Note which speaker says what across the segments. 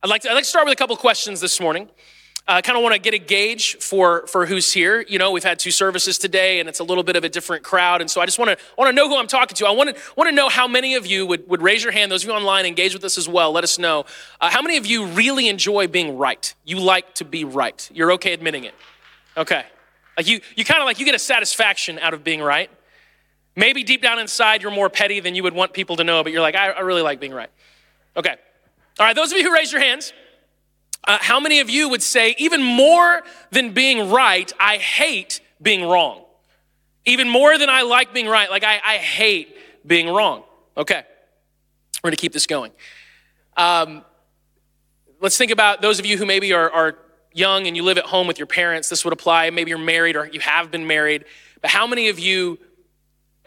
Speaker 1: I'd like to, I'd like to start with a couple questions this morning. I uh, kind of want to get a gauge for, for who's here. You know, we've had two services today and it's a little bit of a different crowd. And so I just want to want to know who I'm talking to. I want to want to know how many of you would, would raise your hand. Those of you online, engage with us as well. Let us know. Uh, how many of you really enjoy being right? You like to be right. You're okay admitting it. Okay. Like you, you kind of like you get a satisfaction out of being right. Maybe deep down inside, you're more petty than you would want people to know, but you're like, I, I really like being right. Okay. All right, those of you who raise your hands, uh, how many of you would say, even more than being right, I hate being wrong? Even more than I like being right, like I, I hate being wrong. Okay, we're gonna keep this going. Um, let's think about those of you who maybe are, are young and you live at home with your parents. This would apply. Maybe you're married or you have been married. But how many of you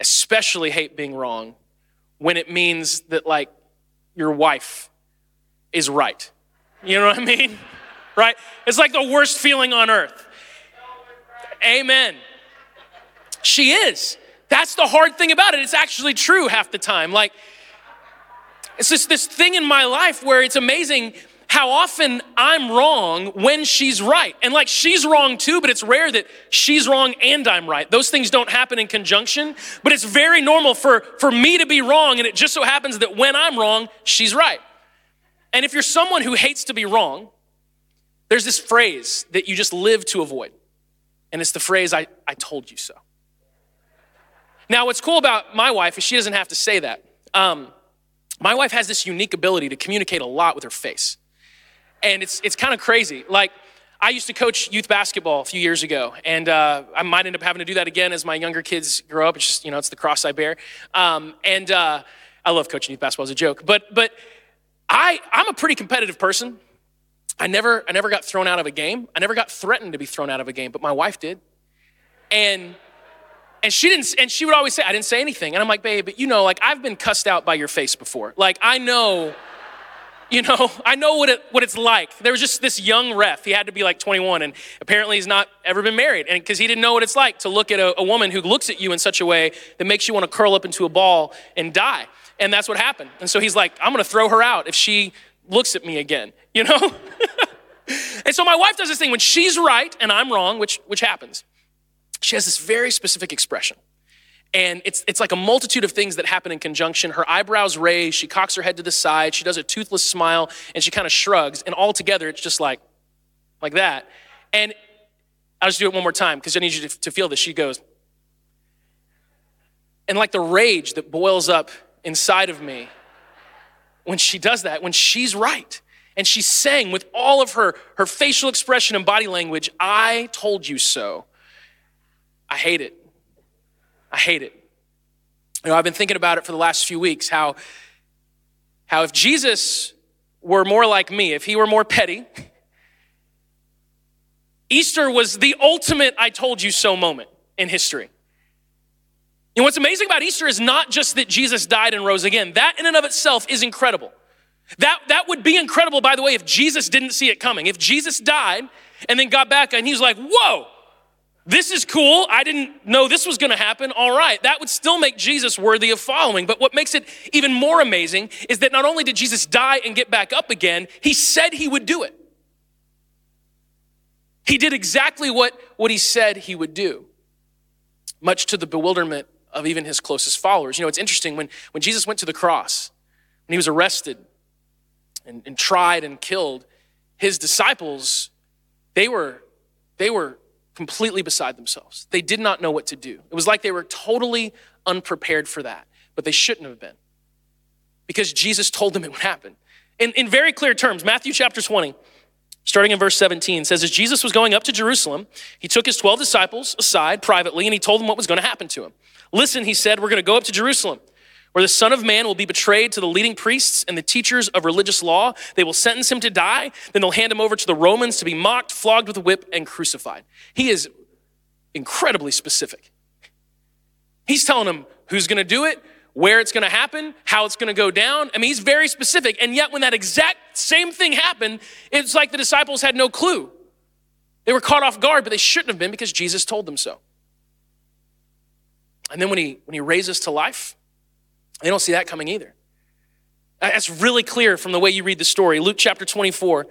Speaker 1: especially hate being wrong when it means that, like, your wife is right? You know what I mean? Right? It's like the worst feeling on earth. Amen. She is. That's the hard thing about it. It's actually true half the time. Like, it's just this thing in my life where it's amazing how often I'm wrong when she's right. And like she's wrong too, but it's rare that she's wrong and I'm right. Those things don't happen in conjunction, but it's very normal for, for me to be wrong. And it just so happens that when I'm wrong, she's right. And if you're someone who hates to be wrong, there's this phrase that you just live to avoid. And it's the phrase, I, I told you so. Now, what's cool about my wife is she doesn't have to say that. Um, my wife has this unique ability to communicate a lot with her face. And it's, it's kind of crazy. Like, I used to coach youth basketball a few years ago, and uh, I might end up having to do that again as my younger kids grow up. It's just, you know, it's the cross I bear. Um, and uh, I love coaching youth basketball as a joke. But, but I, I'm a pretty competitive person. I never, I never got thrown out of a game. I never got threatened to be thrown out of a game, but my wife did. And and she didn't and she would always say i didn't say anything and i'm like babe but you know like i've been cussed out by your face before like i know you know i know what, it, what it's like there was just this young ref he had to be like 21 and apparently he's not ever been married and because he didn't know what it's like to look at a, a woman who looks at you in such a way that makes you want to curl up into a ball and die and that's what happened. And so he's like, I'm gonna throw her out if she looks at me again, you know? and so my wife does this thing when she's right and I'm wrong, which, which happens. She has this very specific expression. And it's, it's like a multitude of things that happen in conjunction. Her eyebrows raise, she cocks her head to the side, she does a toothless smile, and she kind of shrugs. And all together, it's just like, like that. And I'll just do it one more time because I need you to, to feel this. She goes, and like the rage that boils up inside of me when she does that, when she's right. And she's saying with all of her, her facial expression and body language, I told you so. I hate it. I hate it. You know, I've been thinking about it for the last few weeks how, how if Jesus were more like me, if he were more petty, Easter was the ultimate I told you so moment in history. And what's amazing about Easter is not just that Jesus died and rose again. That in and of itself is incredible. That, that would be incredible, by the way, if Jesus didn't see it coming. If Jesus died and then got back and he was like, whoa, this is cool. I didn't know this was going to happen. All right. That would still make Jesus worthy of following. But what makes it even more amazing is that not only did Jesus die and get back up again, he said he would do it. He did exactly what, what he said he would do, much to the bewilderment of even his closest followers. You know, it's interesting when, when Jesus went to the cross, when he was arrested and, and tried and killed, his disciples, they were, they were completely beside themselves. They did not know what to do. It was like they were totally unprepared for that, but they shouldn't have been because Jesus told them it would happen. In, in very clear terms, Matthew chapter 20, starting in verse 17, says, As Jesus was going up to Jerusalem, he took his 12 disciples aside privately and he told them what was going to happen to him. Listen, he said, we're going to go up to Jerusalem where the Son of Man will be betrayed to the leading priests and the teachers of religious law. They will sentence him to die. Then they'll hand him over to the Romans to be mocked, flogged with a whip, and crucified. He is incredibly specific. He's telling them who's going to do it, where it's going to happen, how it's going to go down. I mean, he's very specific. And yet, when that exact same thing happened, it's like the disciples had no clue. They were caught off guard, but they shouldn't have been because Jesus told them so. And then when he, when he raises to life, they don't see that coming either. That's really clear from the way you read the story. Luke chapter 24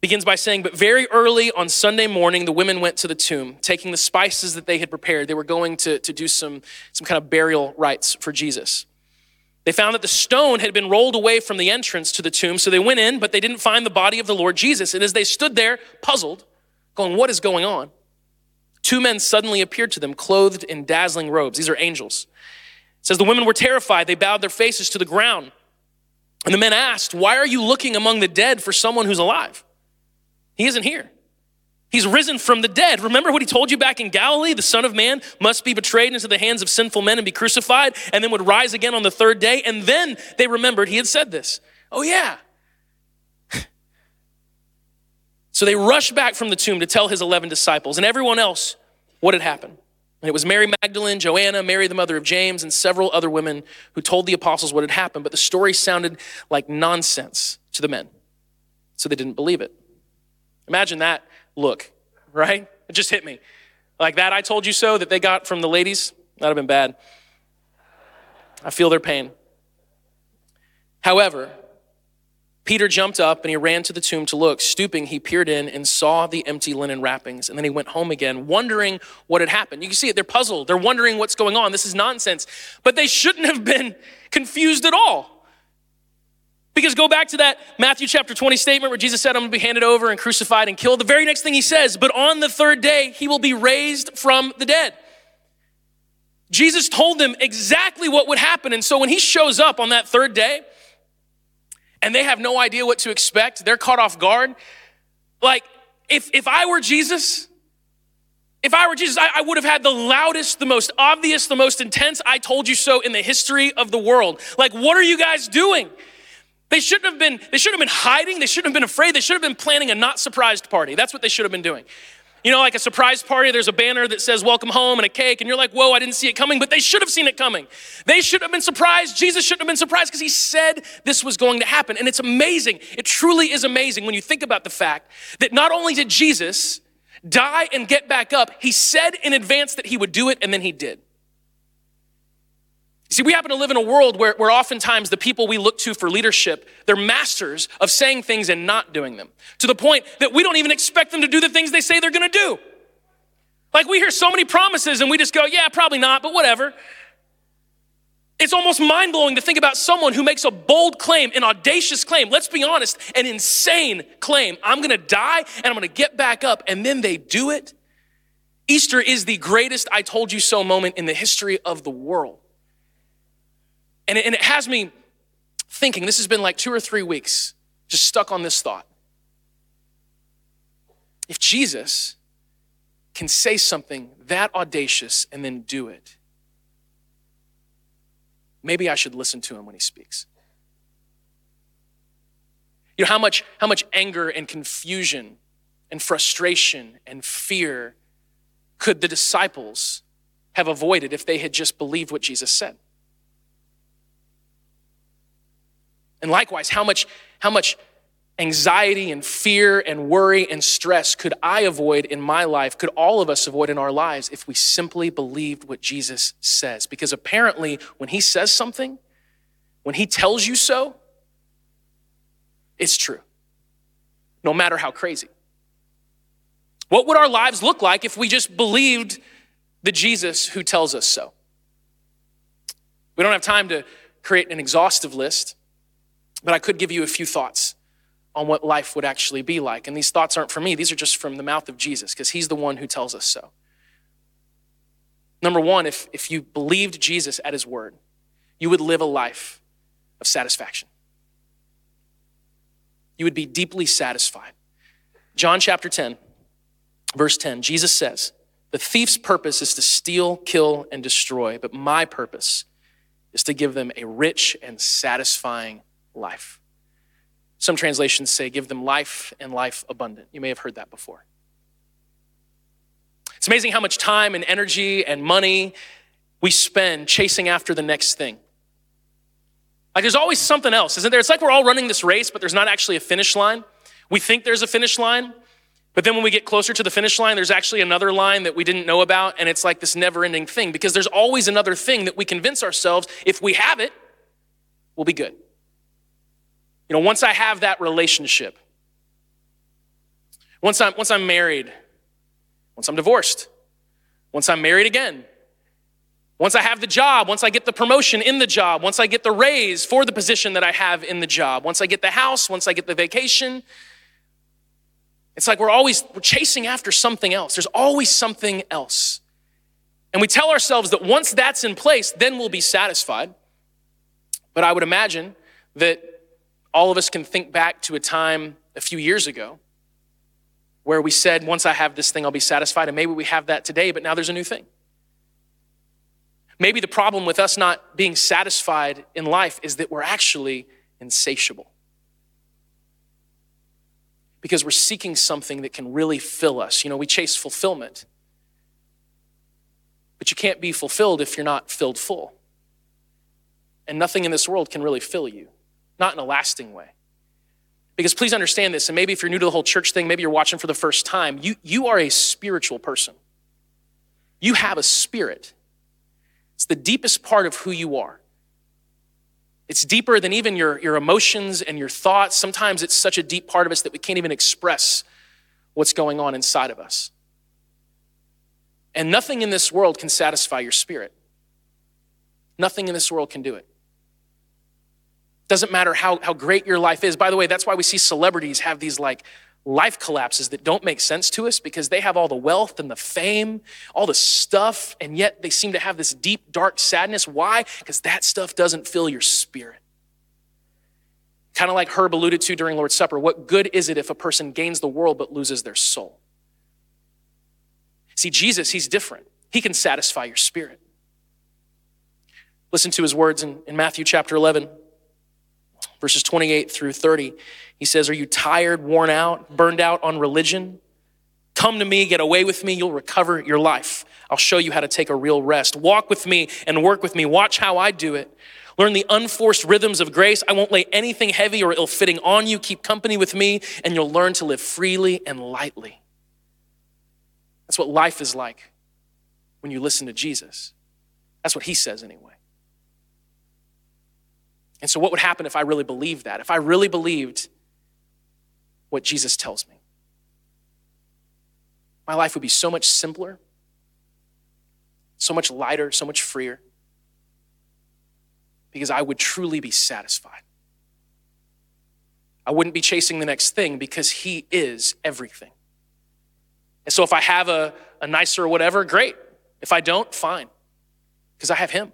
Speaker 1: begins by saying, But very early on Sunday morning, the women went to the tomb, taking the spices that they had prepared. They were going to, to do some, some kind of burial rites for Jesus. They found that the stone had been rolled away from the entrance to the tomb, so they went in, but they didn't find the body of the Lord Jesus. And as they stood there, puzzled, going, What is going on? Two men suddenly appeared to them, clothed in dazzling robes. These are angels. It says the women were terrified. They bowed their faces to the ground. And the men asked, Why are you looking among the dead for someone who's alive? He isn't here. He's risen from the dead. Remember what he told you back in Galilee? The Son of Man must be betrayed into the hands of sinful men and be crucified, and then would rise again on the third day. And then they remembered he had said this. Oh, yeah. So they rushed back from the tomb to tell his 11 disciples and everyone else what had happened. And it was Mary Magdalene, Joanna, Mary, the mother of James, and several other women who told the apostles what had happened. But the story sounded like nonsense to the men, so they didn't believe it. Imagine that look, right? It just hit me. Like that I told you so that they got from the ladies, that'd have been bad. I feel their pain. However, Peter jumped up and he ran to the tomb to look. Stooping, he peered in and saw the empty linen wrappings. And then he went home again, wondering what had happened. You can see it, they're puzzled. They're wondering what's going on. This is nonsense. But they shouldn't have been confused at all. Because go back to that Matthew chapter 20 statement where Jesus said, I'm going to be handed over and crucified and killed. The very next thing he says, but on the third day, he will be raised from the dead. Jesus told them exactly what would happen. And so when he shows up on that third day and they have no idea what to expect, they're caught off guard. Like, if, if I were Jesus, if I were Jesus, I, I, would have had the loudest, the most obvious, the most intense, I told you so in the history of the world. Like, what are you guys doing? They shouldn't have been, they shouldn't have been hiding. They shouldn't have been afraid. They should have been planning a not surprised party. That's what they should have been doing. You know, like a surprise party, there's a banner that says welcome home and a cake, and you're like, whoa, I didn't see it coming, but they should have seen it coming. They should have been surprised. Jesus shouldn't have been surprised because he said this was going to happen. And it's amazing. It truly is amazing when you think about the fact that not only did Jesus die and get back up, he said in advance that he would do it, and then he did. See, we happen to live in a world where, where oftentimes the people we look to for leadership, they're masters of saying things and not doing them to the point that we don't even expect them to do the things they say they're gonna do. Like we hear so many promises and we just go, yeah, probably not, but whatever. It's almost mind blowing to think about someone who makes a bold claim, an audacious claim, let's be honest, an insane claim. I'm gonna die and I'm gonna get back up, and then they do it. Easter is the greatest I told you so moment in the history of the world. And it, and it has me thinking, this has been like two or three weeks, just stuck on this thought. If Jesus can say something that audacious and then do it, maybe I should listen to him when he speaks. You know, how much, how much anger and confusion and frustration and fear could the disciples have avoided if they had just believed what Jesus said? And likewise, how much, how much anxiety and fear and worry and stress could I avoid in my life, could all of us avoid in our lives if we simply believed what Jesus says? Because apparently, when he says something, when he tells you so, it's true, no matter how crazy. What would our lives look like if we just believed the Jesus who tells us so? We don't have time to create an exhaustive list. But I could give you a few thoughts on what life would actually be like. And these thoughts aren't from me, these are just from the mouth of Jesus, because he's the one who tells us so. Number one, if, if you believed Jesus at his word, you would live a life of satisfaction. You would be deeply satisfied. John chapter 10, verse 10, Jesus says, The thief's purpose is to steal, kill, and destroy, but my purpose is to give them a rich and satisfying life. Some translations say, give them life and life abundant. You may have heard that before. It's amazing how much time and energy and money we spend chasing after the next thing. Like there's always something else, isn't there? It's like we're all running this race, but there's not actually a finish line. We think there's a finish line, but then when we get closer to the finish line, there's actually another line that we didn't know about, and it's like this never ending thing because there's always another thing that we convince ourselves if we have it, we'll be good. You know, once I have that relationship, once I'm, once I'm married, once I'm divorced, once I'm married again, once I have the job, once I get the promotion in the job, once I get the raise for the position that I have in the job, once I get the house, once I get the vacation, it's like we're always we're chasing after something else. There's always something else. And we tell ourselves that once that's in place, then we'll be satisfied. But I would imagine that all of us can think back to a time a few years ago where we said, once I have this thing, I'll be satisfied. And maybe we have that today, but now there's a new thing. Maybe the problem with us not being satisfied in life is that we're actually insatiable. Because we're seeking something that can really fill us. You know, we chase fulfillment. But you can't be fulfilled if you're not filled full. And nothing in this world can really fill you, not in a lasting way. Because please understand this, and maybe if you're new to the whole church thing, maybe you're watching for the first time, you, you are a spiritual person. You have a spirit. It's the deepest part of who you are. It's deeper than even your, your emotions and your thoughts. Sometimes it's such a deep part of us that we can't even express what's going on inside of us. And nothing in this world can satisfy your spirit. Nothing in this world can do it. Doesn't matter how, how great your life is. By the way, that's why we see celebrities have these like life collapses that don't make sense to us because they have all the wealth and the fame, all the stuff, and yet they seem to have this deep, dark sadness. Why? Because that stuff doesn't fill your spirit. Kind of like Herb alluded to during Lord's Supper. What good is it if a person gains the world but loses their soul? See, Jesus, he's different. He can satisfy your spirit. Listen to his words in, in Matthew chapter 11 verses 28 through 30. He says, Are you tired, worn out, burned out on religion? Come to me, get away with me, you'll recover your life. I'll show you how to take a real rest. Walk with me and work with me. Watch how I do it. Learn the unforced rhythms of grace. I won't lay anything heavy or ill fitting on you. Keep company with me, and you'll learn to live freely and lightly. That's what life is like when you listen to Jesus. That's what he says, anyway. And so, what would happen if I really believed that? If I really believed what Jesus tells me? My life would be so much simpler, so much lighter, so much freer, because I would truly be satisfied. I wouldn't be chasing the next thing because He is everything. And so, if I have a, a nicer or whatever, great. If I don't, fine, because I have Him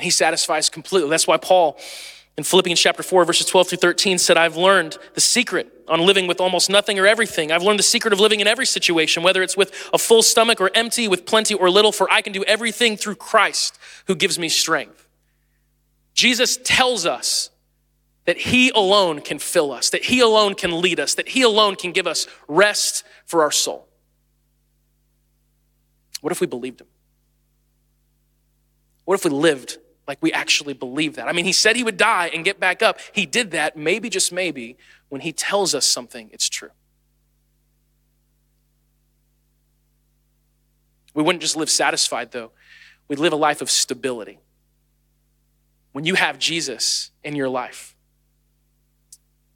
Speaker 1: and he satisfies completely. That's why Paul in Philippians chapter 4, verses 12 through 13 said, I've learned the secret on living with almost nothing or everything. I've learned the secret of living in every situation, whether it's with a full stomach or empty, with plenty or little, for I can do everything through Christ who gives me strength. Jesus tells us that He alone can fill us, that He alone can lead us, that He alone can give us rest for our soul. What if we believed Him? What if we lived like we actually believe that. I mean, he said he would die and get back up. He did that, maybe, just maybe, when he tells us something, it's true. We wouldn't just live satisfied, though, we'd live a life of stability. When you have Jesus in your life,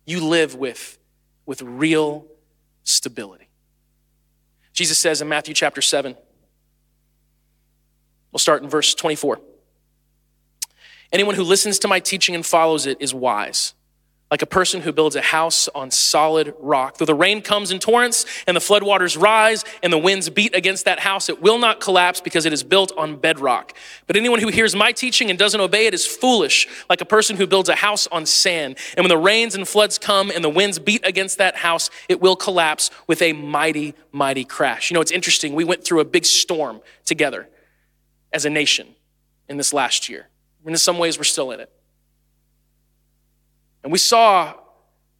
Speaker 1: you live with, with real stability. Jesus says in Matthew chapter 7, we'll start in verse 24. Anyone who listens to my teaching and follows it is wise, like a person who builds a house on solid rock. Though the rain comes in torrents and the floodwaters rise and the winds beat against that house, it will not collapse because it is built on bedrock. But anyone who hears my teaching and doesn't obey it is foolish, like a person who builds a house on sand. And when the rains and floods come and the winds beat against that house, it will collapse with a mighty, mighty crash. You know, it's interesting. We went through a big storm together as a nation in this last year. In some ways, we're still in it. And we saw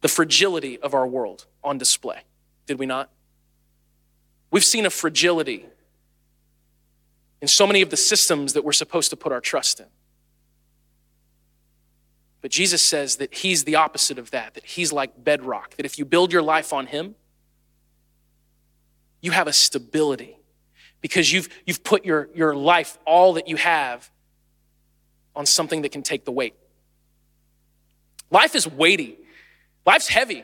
Speaker 1: the fragility of our world on display, did we not? We've seen a fragility in so many of the systems that we're supposed to put our trust in. But Jesus says that He's the opposite of that, that He's like bedrock, that if you build your life on Him, you have a stability because you've, you've put your, your life, all that you have, on something that can take the weight. Life is weighty. Life's heavy.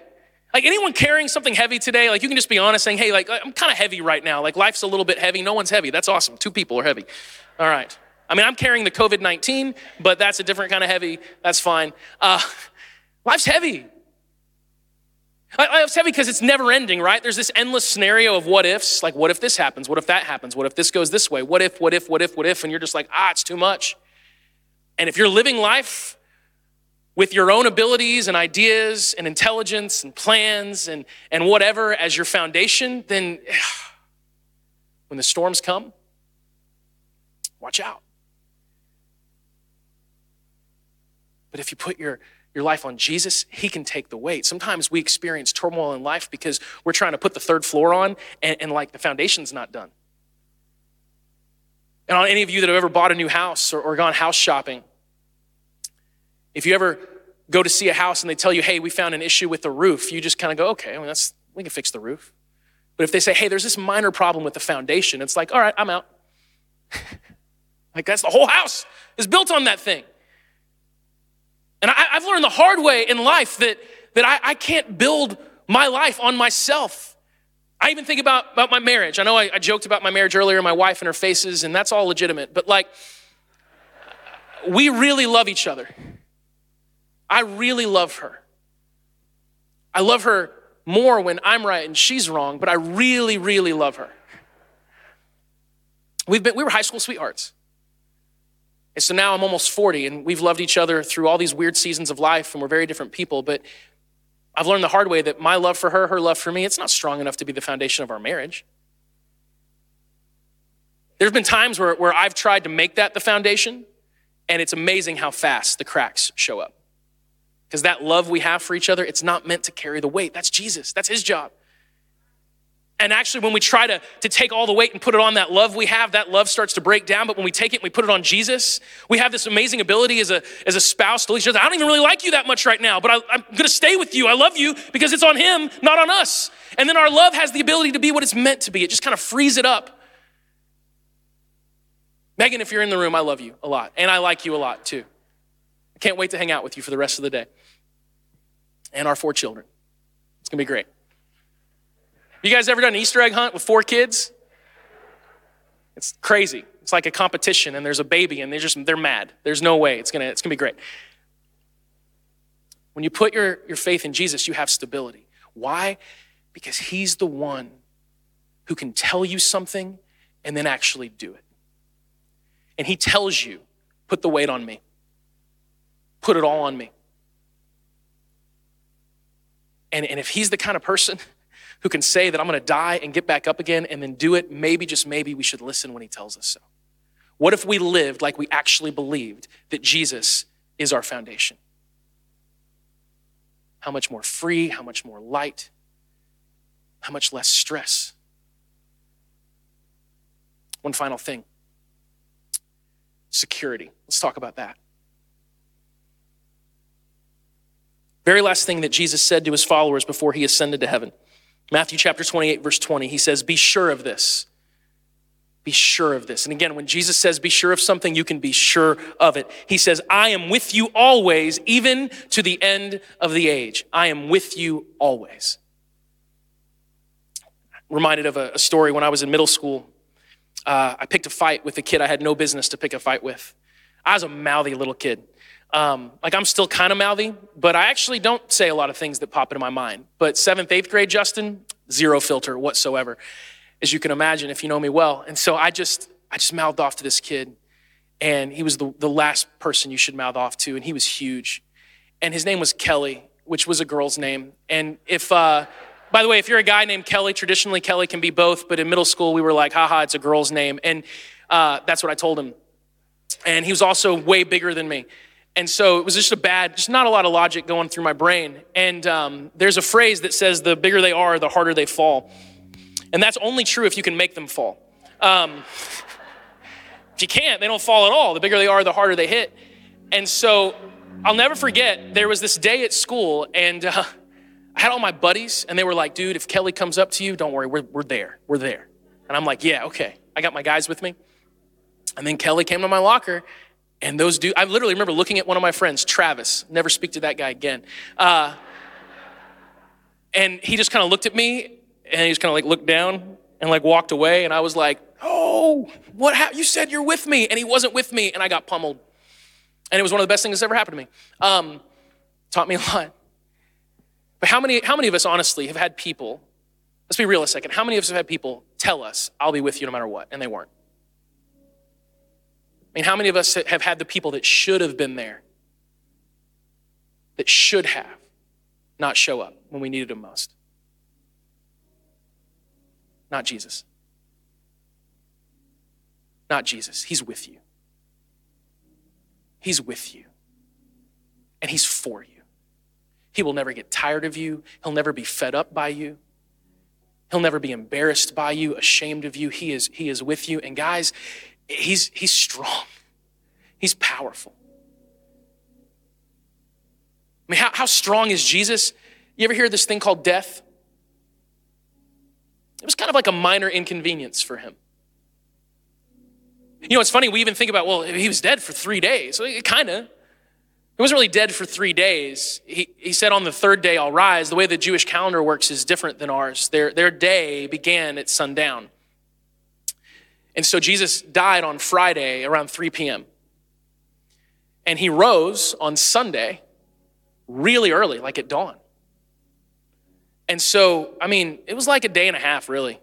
Speaker 1: Like anyone carrying something heavy today, like you can just be honest saying, hey, like I'm kind of heavy right now. Like life's a little bit heavy. No one's heavy. That's awesome. Two people are heavy. All right. I mean, I'm carrying the COVID 19, but that's a different kind of heavy. That's fine. Uh, life's heavy. Life's heavy because it's never ending, right? There's this endless scenario of what ifs. Like, what if this happens? What if that happens? What if this goes this way? What if, what if, what if, what if? And you're just like, ah, it's too much. And if you're living life with your own abilities and ideas and intelligence and plans and, and whatever as your foundation, then when the storms come, watch out. But if you put your, your life on Jesus, He can take the weight. Sometimes we experience turmoil in life because we're trying to put the third floor on and, and like the foundation's not done. And on any of you that have ever bought a new house or, or gone house shopping, if you ever go to see a house and they tell you, hey, we found an issue with the roof, you just kind of go, okay, I mean, that's, we can fix the roof. But if they say, hey, there's this minor problem with the foundation, it's like, all right, I'm out. like that's the whole house is built on that thing. And I, have learned the hard way in life that, that I, I, can't build my life on myself. I even think about, about my marriage. I know I, I joked about my marriage earlier, my wife and her faces, and that's all legitimate. But like, we really love each other. I really love her. I love her more when I'm right and she's wrong, but I really, really love her. We've been, we were high school sweethearts. And so now I'm almost 40 and we've loved each other through all these weird seasons of life and we're very different people. But I've learned the hard way that my love for her, her love for me, it's not strong enough to be the foundation of our marriage. There's been times where, where I've tried to make that the foundation, and it's amazing how fast the cracks show up. Because that love we have for each other, it's not meant to carry the weight. That's Jesus, that's his job. And actually, when we try to, to take all the weight and put it on that love we have, that love starts to break down. But when we take it and we put it on Jesus, we have this amazing ability as a, as a spouse to each other. I don't even really like you that much right now, but I, I'm going to stay with you. I love you because it's on Him, not on us. And then our love has the ability to be what it's meant to be. It just kind of frees it up. Megan, if you're in the room, I love you a lot. And I like you a lot too. I can't wait to hang out with you for the rest of the day. And our four children. It's going to be great. You guys ever done an Easter egg hunt with four kids? It's crazy. It's like a competition, and there's a baby, and they're just they're mad. There's no way. It's gonna it's gonna be great. When you put your, your faith in Jesus, you have stability. Why? Because he's the one who can tell you something and then actually do it. And he tells you, put the weight on me. Put it all on me. And, and if he's the kind of person who can say that I'm going to die and get back up again and then do it, maybe, just maybe, we should listen when he tells us so. What if we lived like we actually believed that Jesus is our foundation? How much more free, how much more light, how much less stress. One final thing security. Let's talk about that. Very last thing that Jesus said to his followers before he ascended to heaven. Matthew chapter 28, verse 20, he says, Be sure of this. Be sure of this. And again, when Jesus says be sure of something, you can be sure of it. He says, I am with you always, even to the end of the age. I am with you always. Reminded of a, story when I was in middle school. Uh, I picked a fight with a kid I had no business to pick a fight with. I was a mouthy little kid. Um, like I'm still kind of mouthy, but I actually don't say a lot of things that pop into my mind. But seventh, eighth grade, Justin, zero filter whatsoever, as you can imagine if you know me well. And so I just, I just mouthed off to this kid, and he was the, the last person you should mouth off to, and he was huge. And his name was Kelly, which was a girl's name. And if, uh, by the way, if you're a guy named Kelly, traditionally Kelly can be both, but in middle school we were like, haha, it's a girl's name. And uh, that's what I told him. And he was also way bigger than me. And so it was just a bad, just not a lot of logic going through my brain. And um, there's a phrase that says, the bigger they are, the harder they fall. And that's only true if you can make them fall. Um, if you can't, they don't fall at all. The bigger they are, the harder they hit. And so I'll never forget, there was this day at school, and uh, I had all my buddies, and they were like, dude, if Kelly comes up to you, don't worry, we're, we're there. We're there. And I'm like, yeah, okay. I got my guys with me. And then Kelly came to my locker, And those dudes, I literally remember looking at one of my friends, Travis, never speak to that guy again. Uh, and he just kind of looked at me and he just kind of like looked down and like walked away. And I was like, oh, what? You said you're with me. And he wasn't with me. And I got pummeled. And it was one of the best things that's ever happened to me. Um, taught me a lot. But how many, how many of us honestly have had people, let's be real a second, how many of us have had people tell us, I'll be with you no matter what, and they weren't? I mean, how many of us have had the people that should have been there, that should have not show up when we needed them most? Not Jesus. Not Jesus. He's with you. He's with you. And He's for you. He will never get tired of you. He'll never be fed up by you. He'll never be embarrassed by you, ashamed of you. He is, he is with you. And guys, he's, he's strong. He's powerful. I mean, how, how strong is Jesus? You ever hear this thing called death? It was kind of like a minor inconvenience for him. You know, it's funny, we even think about, well, he was dead for three days. Kind of. He wasn't really dead for three days. He, he said on the third day, I'll rise. The way the Jewish calendar works is different than ours. Their, their day began at sundown. And so Jesus died on Friday around 3 p.m. And he rose on Sunday really early, like at dawn. And so, I mean, it was like a day and a half, really.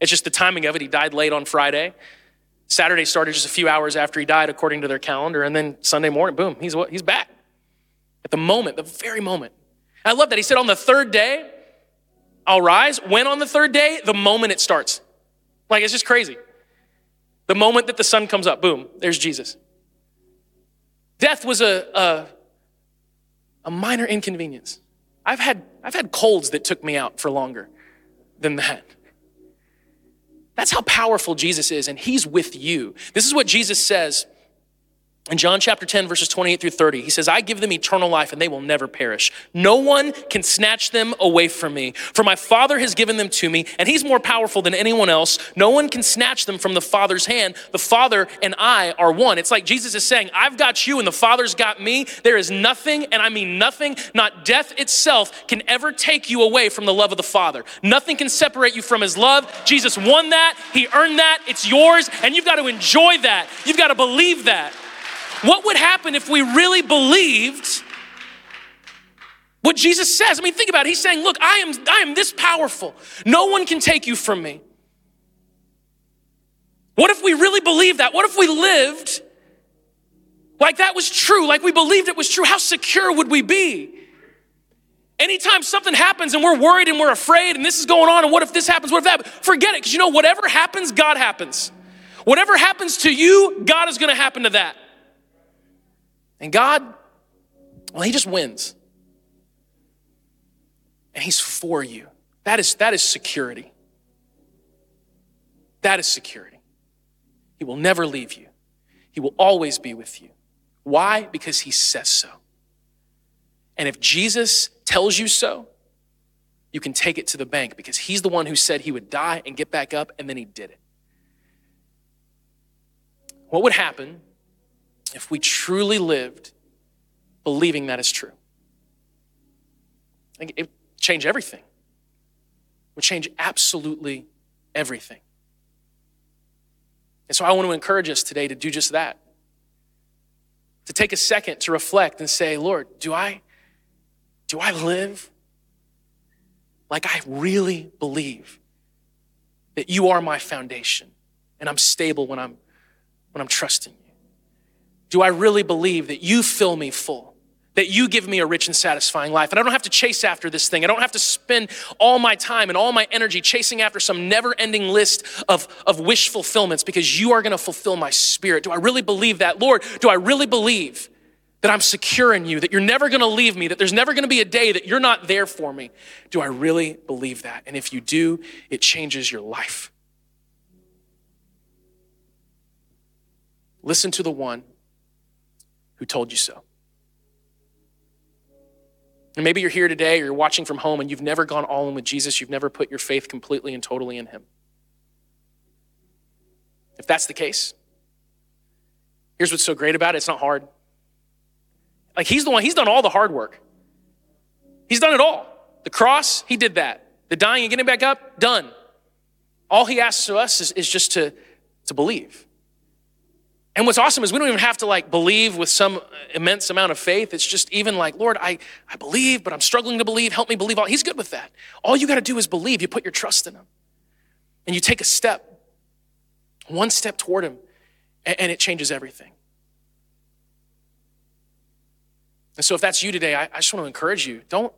Speaker 1: It's just the timing of it. He died late on Friday. Saturday started just a few hours after he died, according to their calendar. And then Sunday morning, boom, he's, he's back. At the moment, the very moment. I love that. He said, on the third day, I'll rise. When on the third day? The moment it starts. Like, it's just crazy. The moment that the sun comes up, boom, there's Jesus. Death was a, a, a minor inconvenience. I've had, I've had colds that took me out for longer than that. That's how powerful Jesus is, and He's with you. This is what Jesus says in John chapter 10, verses 28 through 30, he says, I give them eternal life and they will never perish. No one can snatch them away from me. For my Father has given them to me, and he's more powerful than anyone else. No one can snatch them from the Father's hand. The Father and I are one. It's like Jesus is saying, I've got you and the Father's got me. There is nothing, and I mean nothing, not death itself, can ever take you away from the love of the Father. Nothing can separate you from his love. Jesus won that, he earned that, it's yours, and you've got to enjoy that. You've got to believe that. What would happen if we really believed what Jesus says? I mean, think about it. He's saying, Look, I am, I am this powerful. No one can take you from me. What if we really believed that? What if we lived like that was true, like we believed it was true? How secure would we be? Anytime something happens and we're worried and we're afraid and this is going on and what if this happens, what if that, forget it, because you know, whatever happens, God happens. Whatever happens to you, God is gonna happen to that. And God, well, He just wins. And He's for you. That is, that is security. That is security. He will never leave you, He will always be with you. Why? Because He says so. And if Jesus tells you so, you can take it to the bank because He's the one who said He would die and get back up, and then He did it. What would happen if we truly lived believing that is true. It would change everything. It would change absolutely everything. And so I want to encourage us today to do just that. To take a second to reflect and say, Lord, do I do I live like I really believe that you are my foundation and I'm stable when I'm when I'm trusting you? Do I really believe that you fill me full? That you give me a rich and satisfying life. And I don't have to chase after this thing. I don't have to spend all my time and all my energy chasing after some never ending list of, of wish fulfillments because you are going to fulfill my spirit. Do I really believe that? Lord, do I really believe that I'm secure in you, that you're never going to leave me, that there's never going to be a day that you're not there for me? Do I really believe that? And if you do, it changes your life. Listen to the one who told you so. And maybe you're here today or you're watching from home and you've never gone all in with Jesus. You've never put your faith completely and totally in Him. If that's the case, Here's what's so great about it it's not hard. Like he's the one, he's done all the hard work. He's done it all. The cross, he did that. The dying and getting back up, done. All he asks of us is, is just to, to believe. And what's awesome is we don't even have to like believe with some immense amount of faith. It's just even like, Lord, I, I believe, but I'm struggling to believe. Help me believe. All. He's good with that. All you got to do is believe. You put your trust in him. And you take a step, one step toward him, and, and it changes everything. And so if that's you today, I, I just want to encourage you. Don't,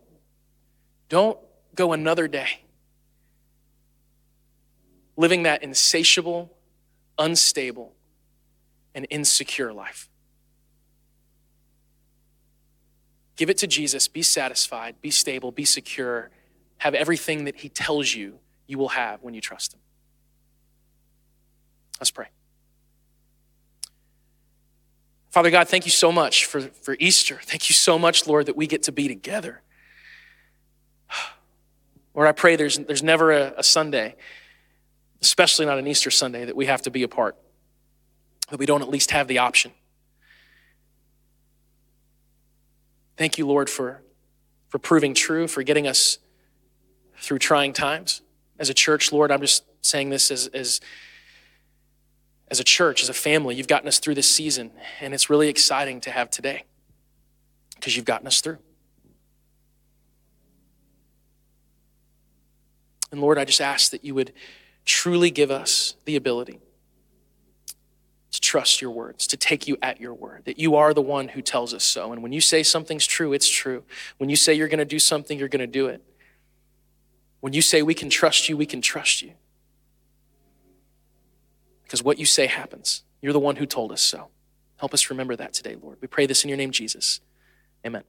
Speaker 1: don't go another day living that insatiable, unstable, and insecure life. Give it to Jesus. Be satisfied, be stable, be secure. Have everything that He tells you you will have when you trust Him. Let's pray. Father God, thank you so much for, for Easter. Thank you so much, Lord, that we get to be together. Lord, I pray there's, there's never a, a Sunday, especially not an Easter Sunday, that we have to be apart that we don't at least have the option. Thank you, Lord, for, for proving true, for getting us through trying times. As a church, Lord, I'm just saying this as, as, as a church, as a family. You've gotten us through this season, and it's really exciting to have today because you've gotten us through. And Lord, I just ask that you would truly give us the ability trust your words, to take you at your word, that you are the one who tells us so. And when you say something's true, it's true. When you say you're going to do something, you're going to do it. When you say we can trust you, we can trust you. Because what you say happens. You're the one who told us so. Help us remember that today, Lord. We pray this in your name, Jesus. Amen.